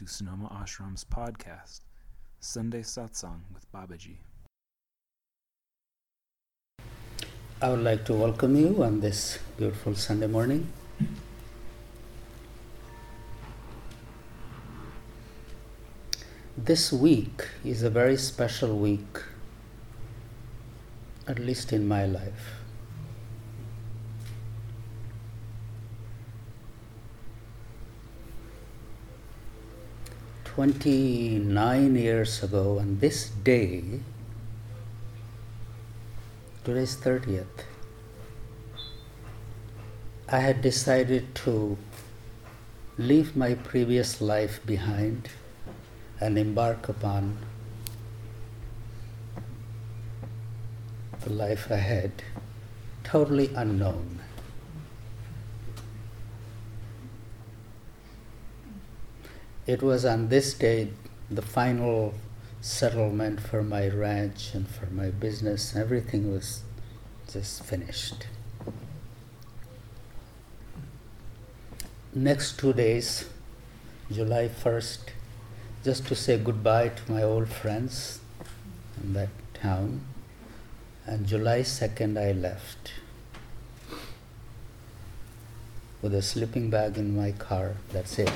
To Sonoma Ashram's podcast, Sunday Satsang with Babaji. I would like to welcome you on this beautiful Sunday morning. This week is a very special week, at least in my life. Twenty-nine years ago, on this day, today's 30th, I had decided to leave my previous life behind and embark upon the life ahead, totally unknown. It was on this day the final settlement for my ranch and for my business. Everything was just finished. Next two days, July 1st, just to say goodbye to my old friends in that town. And July 2nd, I left with a sleeping bag in my car. That's it.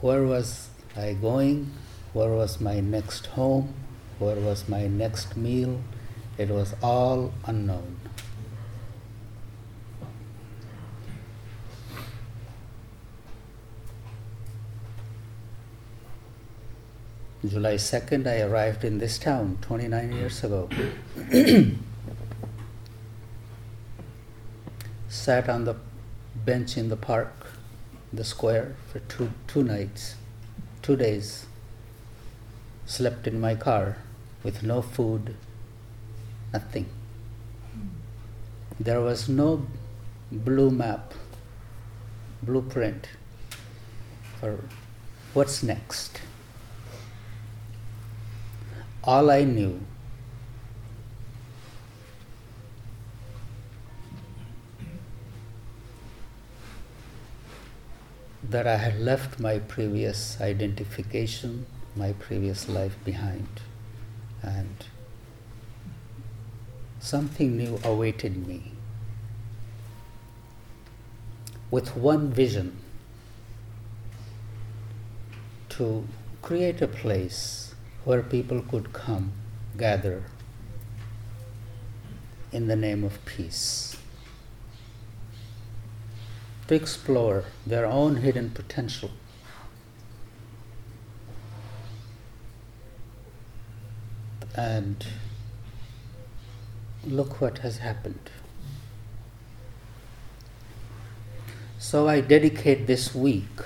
Where was I going? Where was my next home? Where was my next meal? It was all unknown. July 2nd, I arrived in this town 29 years ago. Sat on the bench in the park, the square, for two, two nights, two days. Slept in my car with no food, nothing. There was no blue map, blueprint for what's next all I knew that I had left my previous identification, my previous life behind, and something new awaited me. With one vision to create a place where people could come, gather in the name of peace, to explore their own hidden potential. And look what has happened. So I dedicate this week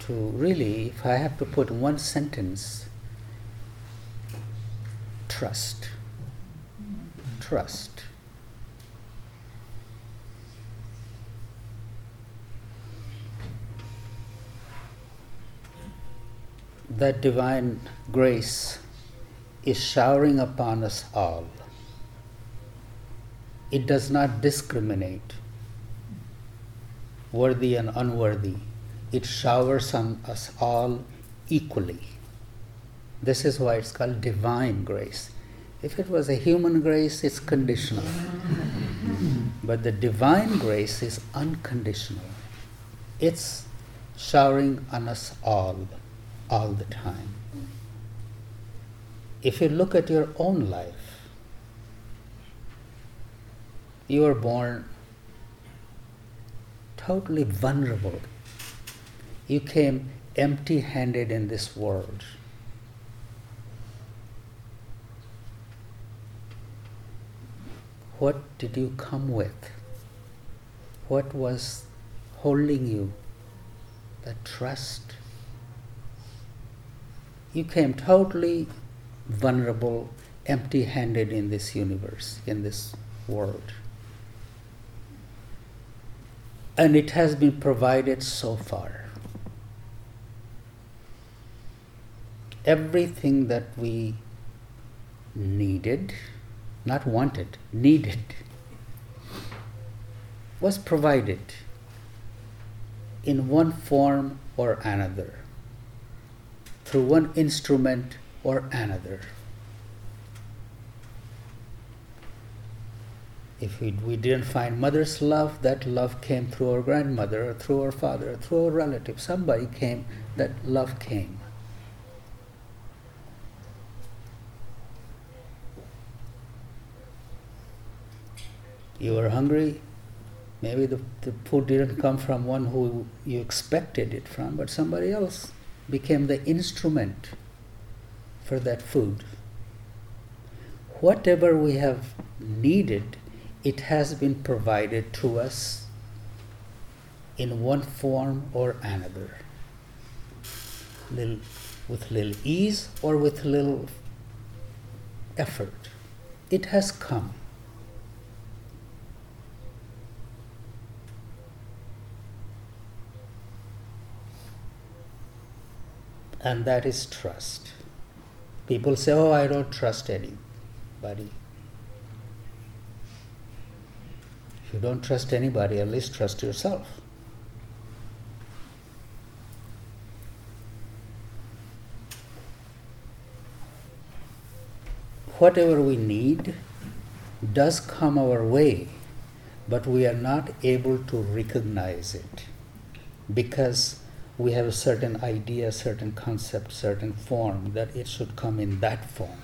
to really, if I have to put one sentence, trust. Trust. That divine grace is showering upon us all. It does not discriminate worthy and unworthy. It showers on us all equally. This is why it's called divine grace. If it was a human grace, it's conditional. but the divine grace is unconditional. It's showering on us all, all the time. If you look at your own life, you were born totally vulnerable. You came empty handed in this world. What did you come with? What was holding you? The trust. You came totally vulnerable, empty handed in this universe, in this world. And it has been provided so far. Everything that we needed not wanted, needed, was provided. in one form or another, through one instrument or another. If we, we didn't find mother's love, that love came through our grandmother or through our father or through our relative. Somebody came, that love came. You were hungry, maybe the, the food didn't come from one who you expected it from, but somebody else became the instrument for that food. Whatever we have needed it has been provided to us in one form or another, little, with little ease or with little effort. It has come. And that is trust. People say, Oh, I don't trust anybody. If you don't trust anybody, at least trust yourself. Whatever we need does come our way, but we are not able to recognize it because we have a certain idea, certain concept, certain form that it should come in that form.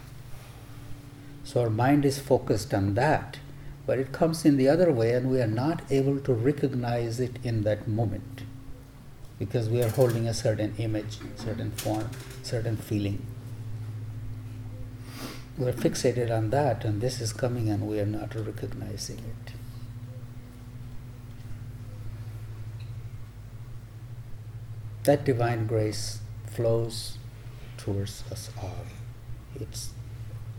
So our mind is focused on that but it comes in the other way and we are not able to recognize it in that moment because we are holding a certain image, certain form, certain feeling. We're fixated on that and this is coming and we are not recognizing it. That divine grace flows towards us all. It's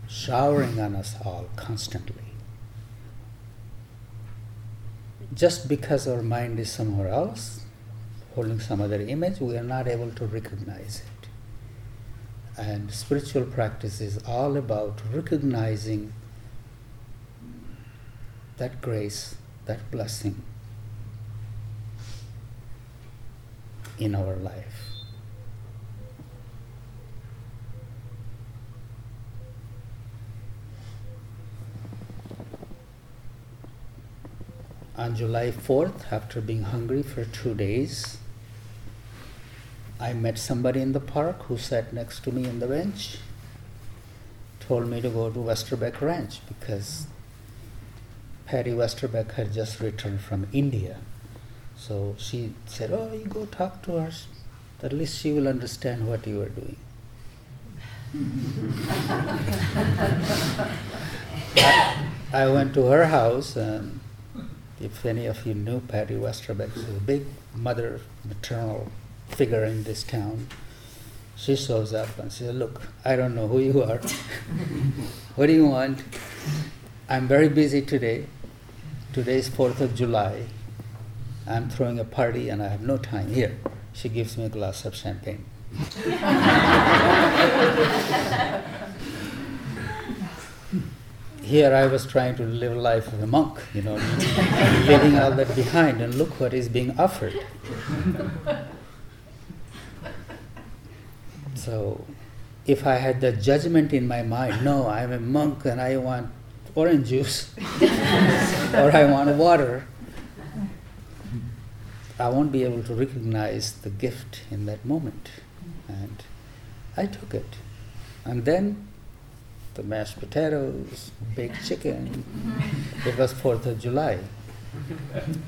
showering on us all constantly just because our mind is somewhere else, holding some other image, we are not able to recognize it. And spiritual practice is all about recognizing that grace, that blessing in our life. on July 4th, after being hungry for two days, I met somebody in the park who sat next to me on the bench, told me to go to Westerbeke Ranch because Patty Westerbeke had just returned from India. So she said, Oh, you go talk to her. At least she will understand what you are doing. I, I went to her house and if any of you knew Patty Westerbeke, she's a big mother, maternal figure in this town. She shows up and says, Look, I don't know who you are. what do you want? I'm very busy today. Today is 4th of July. I'm throwing a party and I have no time. Here, she gives me a glass of champagne. here I was trying to live a life of a monk, you know, leaving all that behind, and look what is being offered. so, if I had the judgment in my mind, no, I'm a monk and I want orange juice, or I want water, I won't be able to recognize the gift in that moment. And I took it. And then the mashed potatoes, baked chicken. it was 4th of July.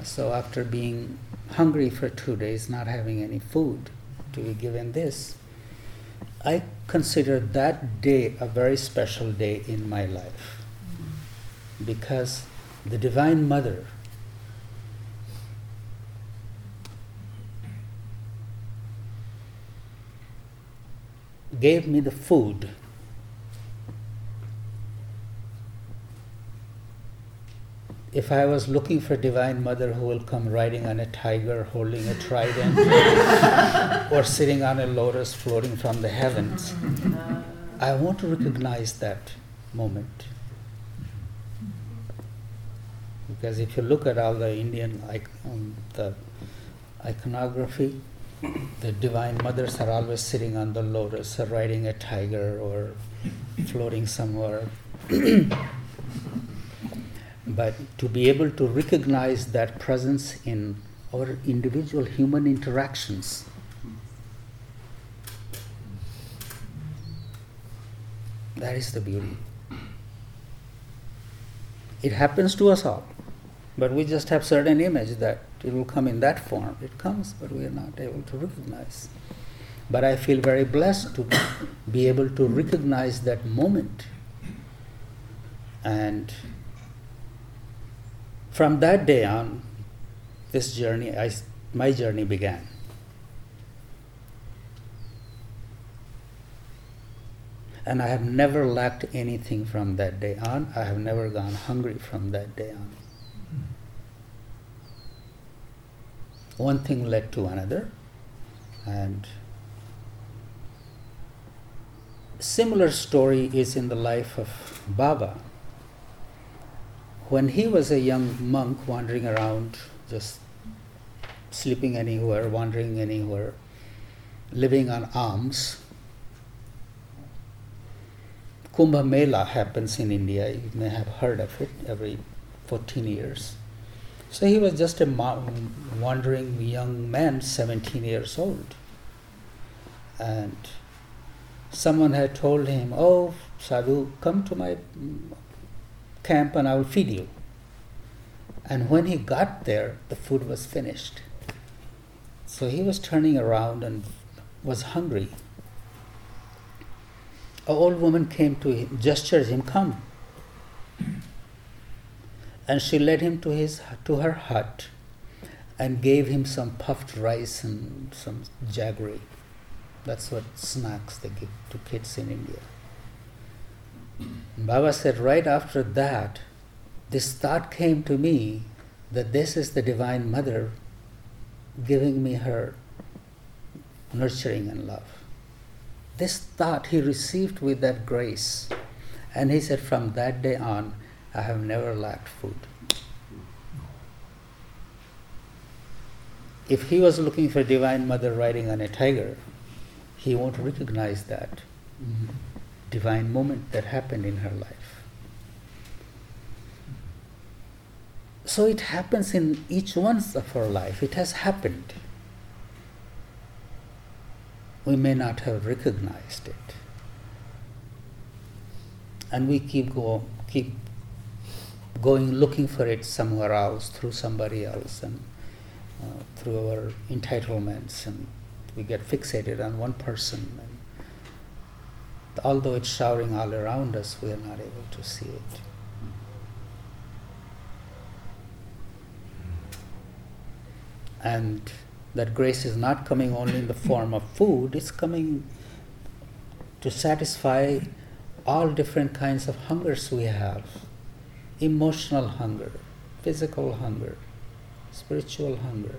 So after being hungry for two days, not having any food, to be given this, I considered that day a very special day in my life because the Divine Mother gave me the food if I was looking for a Divine Mother who will come riding on a tiger, holding a trident, or sitting on a lotus floating from the heavens, I want to recognize that moment. Because if you look at all the Indian, like um, the iconography, the divine mothers are always sitting on the lotus or riding a tiger or floating somewhere. but to be able to recognize that presence in our individual human interactions. That is the beauty. It happens to us all, but we just have certain image that it will come in that form. It comes, but we are not able to recognize. But I feel very blessed to be able to recognize that moment. And from that day on, this journey, I, my journey began. And I have never lacked anything from that day on. I have never gone hungry from that day on. One thing led to another, and similar story is in the life of Baba. When he was a young monk wandering around, just sleeping anywhere, wandering anywhere, living on alms, Kumbh Mela happens in India. You may have heard of it every 14 years. So he was just a wandering young man, 17 years old. And someone had told him, Oh, Sadhu, come to my mm, camp and I will feed you. And when he got there, the food was finished. So he was turning around and was hungry. An old woman came to him, gestured him, Come and she led him to his to her hut and gave him some puffed rice and some jaggery. That's what snacks they give to kids in India. Baba said, right after that, this thought came to me that this is the Divine Mother giving me her nurturing and love. This thought he received with that grace. And he said, from that day on, I have never lacked food. If he was looking for Divine Mother riding on a tiger, he won't recognize that mm-hmm. divine moment that happened in her life. So it happens in each one of our life. It has happened. We may not have recognized it. And we keep go keep going looking for it somewhere else through somebody else and uh, through our entitlements and we get fixated on one person and although it's showering all around us we are not able to see it. And that grace is not coming only in the form of food it's coming to satisfy all different kinds of hungers we have emotional hunger, physical hunger, spiritual hunger.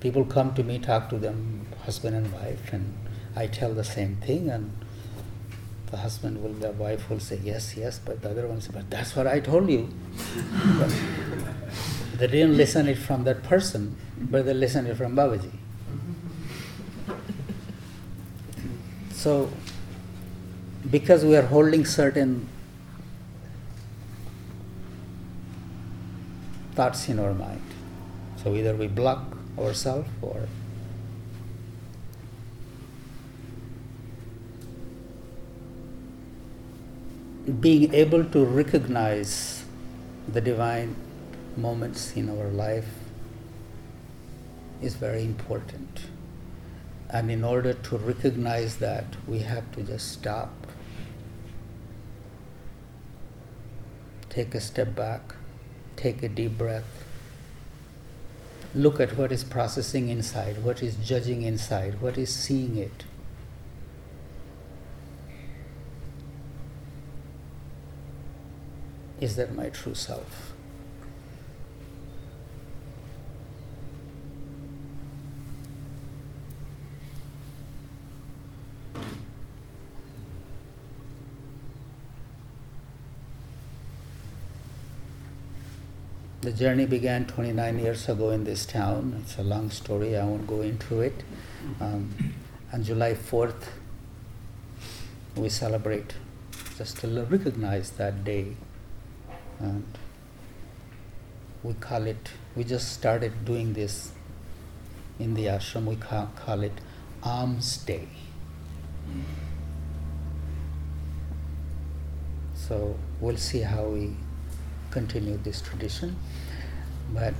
People come to me, talk to them, husband and wife, and I tell the same thing, and the husband will, the wife will say, Yes, yes, but the other one says, But that's what I told you. they didn't listen it from that person, but they listened it from Babaji. So, because we are holding certain thoughts in our mind, so either we block ourselves or being able to recognize the divine moments in our life is very important. And in order to recognize that, we have to just stop, take a step back, take a deep breath, look at what is processing inside, what is judging inside, what is seeing it. Is that my true self? The journey began 29 years ago in this town. It's a long story, I won't go into it. Um, on July 4th, we celebrate just to recognize that day. And we call it, we just started doing this in the ashram, we call, call it Alms Day. So we'll see how we continue this tradition. But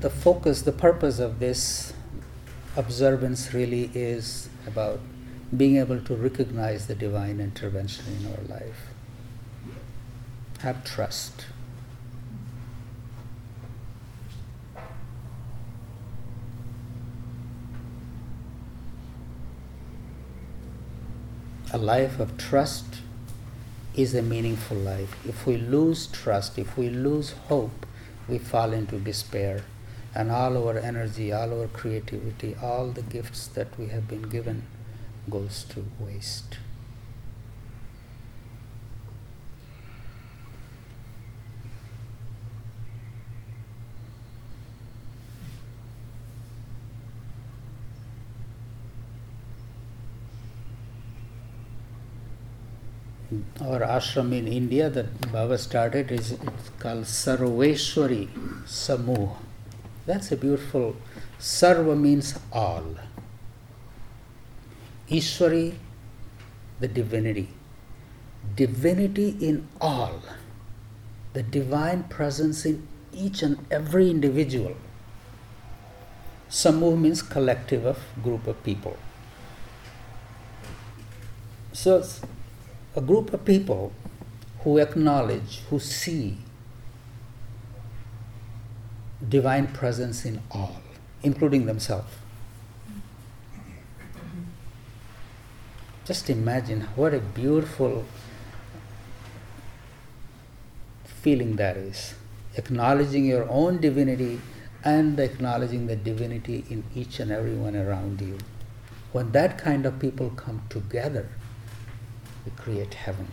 the focus, the purpose of this observance really is about being able to recognize the divine intervention in our life. Have trust. A life of trust is a meaningful life. If we lose trust, if we lose hope, we fall into despair. And all our energy, all our creativity, all the gifts that we have been given goes to waste. Our ashram in India that Baba started is it's called Sarveshwari Samuh. That's a beautiful. Sarva means all. Ishwari, the divinity. Divinity in all. The divine presence in each and every individual. Samuh means collective of group of people. So a group of people who acknowledge, who see divine presence in all, including themselves. Just imagine what a beautiful feeling that is. Acknowledging your own divinity and acknowledging the divinity in each and everyone around you. When that kind of people come together, we create heaven.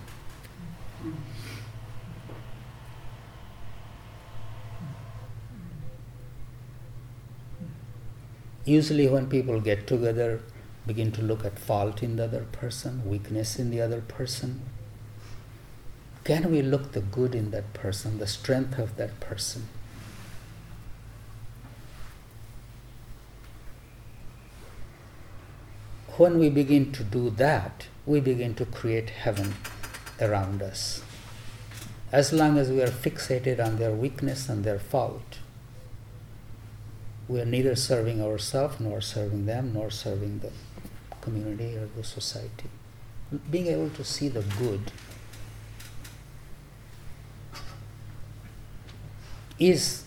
Usually, when people get together, begin to look at fault in the other person, weakness in the other person. Can we look the good in that person, the strength of that person? When we begin to do that, we begin to create heaven around us. As long as we are fixated on their weakness and their fault, we are neither serving ourselves, nor serving them, nor serving the community or the society. Being able to see the good is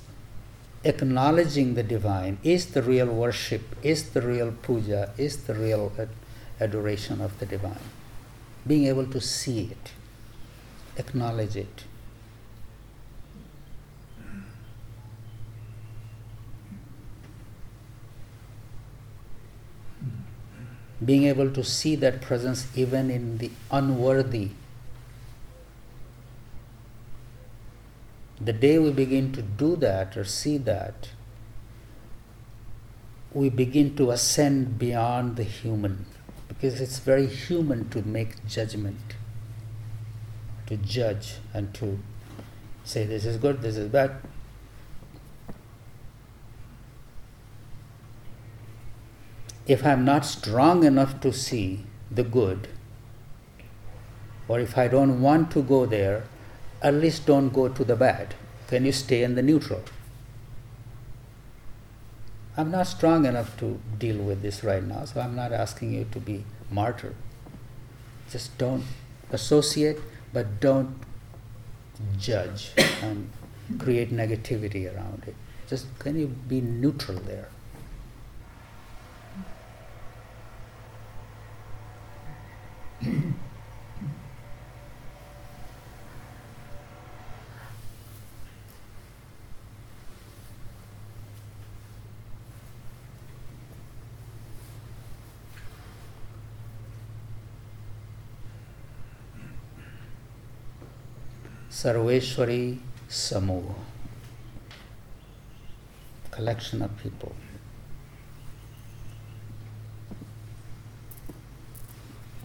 acknowledging the divine, is the real worship, is the real puja, is the real adoration of the divine. Being able to see it, acknowledge it. Being able to see that presence even in the unworthy. The day we begin to do that or see that, we begin to ascend beyond the human because it's very human to make judgment, to judge and to say this is good, this is bad. If I'm not strong enough to see the good, or if I don't want to go there, at least don't go to the bad. Can you stay in the neutral? I'm not strong enough to deal with this right now, so I'm not asking you to be martyr. Just don't associate, but don't judge and create negativity around it. Just can you be neutral there? Sarveshwari Samuh, collection of people.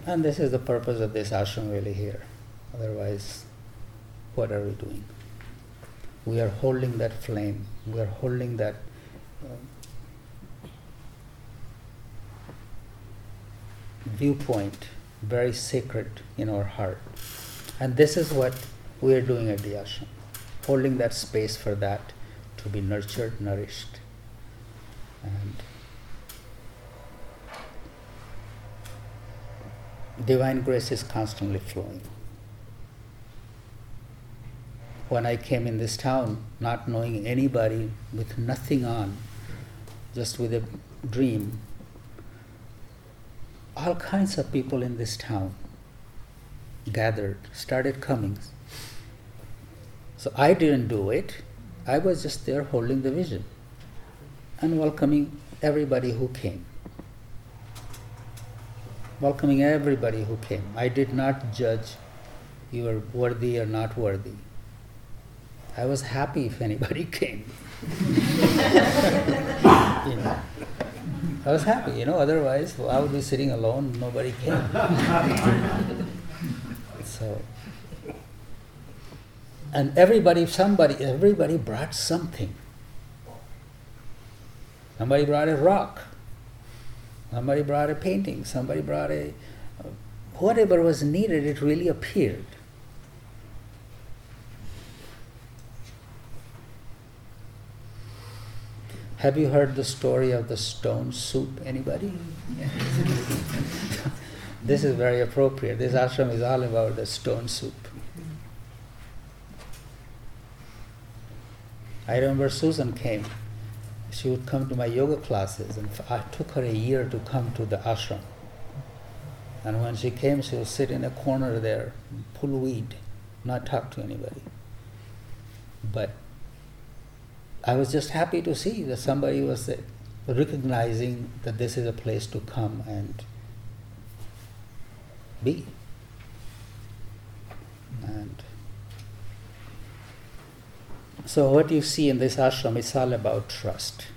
And this is the purpose of this ashram really here. Otherwise, what are we doing? We are holding that flame, we are holding that. Uh, viewpoint very sacred in our heart. And this is what we are doing at the ashram, holding that space for that to be nurtured, nourished. And divine grace is constantly flowing. When I came in this town, not knowing anybody, with nothing on, just with a dream, all kinds of people in this town gathered, started coming. So I didn't do it. I was just there holding the vision and welcoming everybody who came. Welcoming everybody who came. I did not judge you were worthy or not worthy. I was happy if anybody came. you know. I was happy, you know, otherwise I would be sitting alone, nobody came. so, and everybody, somebody, everybody brought something. Somebody brought a rock. Somebody brought a painting. Somebody brought a. Whatever was needed, it really appeared. Have you heard the story of the stone soup? Anybody? this is very appropriate. This ashram is all about the stone soup. I remember Susan came. She would come to my yoga classes, and I took her a year to come to the ashram. And when she came, she would sit in a corner there, pull weed, not talk to anybody. But I was just happy to see that somebody was uh, recognizing that this is a place to come and be. And so, what you see in this ashram is all about trust.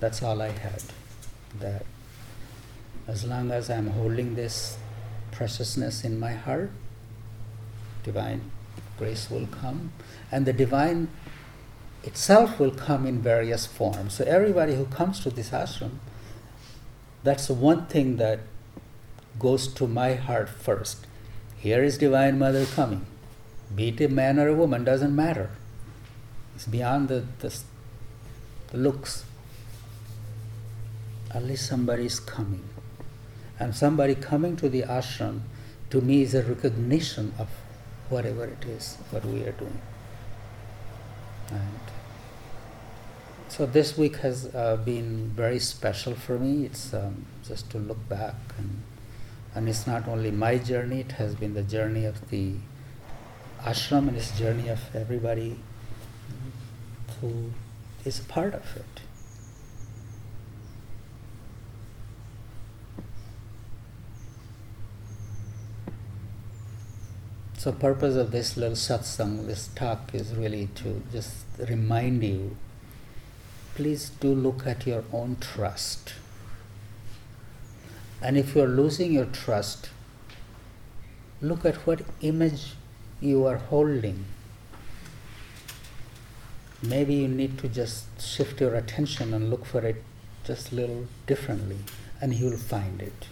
That's all I had. That as long as I'm holding this preciousness in my heart, divine grace will come. And the divine itself will come in various forms. So everybody who comes to this ashram, that's the one thing that goes to my heart first. Here is Divine Mother coming. Be it a man or a woman, doesn't matter. It's beyond the, the, the looks. At least somebody is coming. And somebody coming to the ashram to me is a recognition of whatever it is, what we are doing. And so this week has uh, been very special for me. It's um, just to look back and and it's not only my journey; it has been the journey of the ashram and it's journey of everybody who is a part of it. So purpose of this little satsang, this talk is really to just remind you please do look at your own trust. And if you're losing your trust, look at what image you are holding. Maybe you need to just shift your attention and look for it just a little differently, and you'll find it.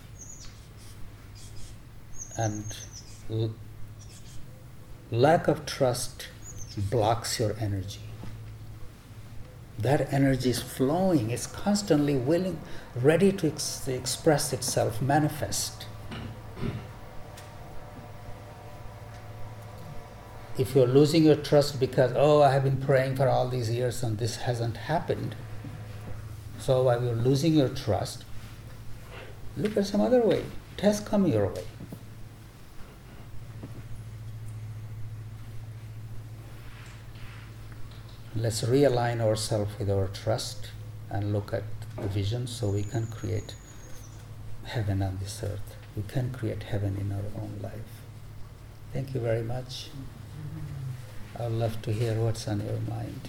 And l- lack of trust blocks your energy that energy is flowing, it's constantly willing, ready to ex- express itself, manifest. If you're losing your trust because, oh, I have been praying for all these years and this hasn't happened, so while you're losing your trust, look at some other way. It has come your way. let's realign ourselves with our trust and look at the vision so we can create heaven on this earth. We can create heaven in our own life. Thank you very much. I'd love to hear what's on your mind.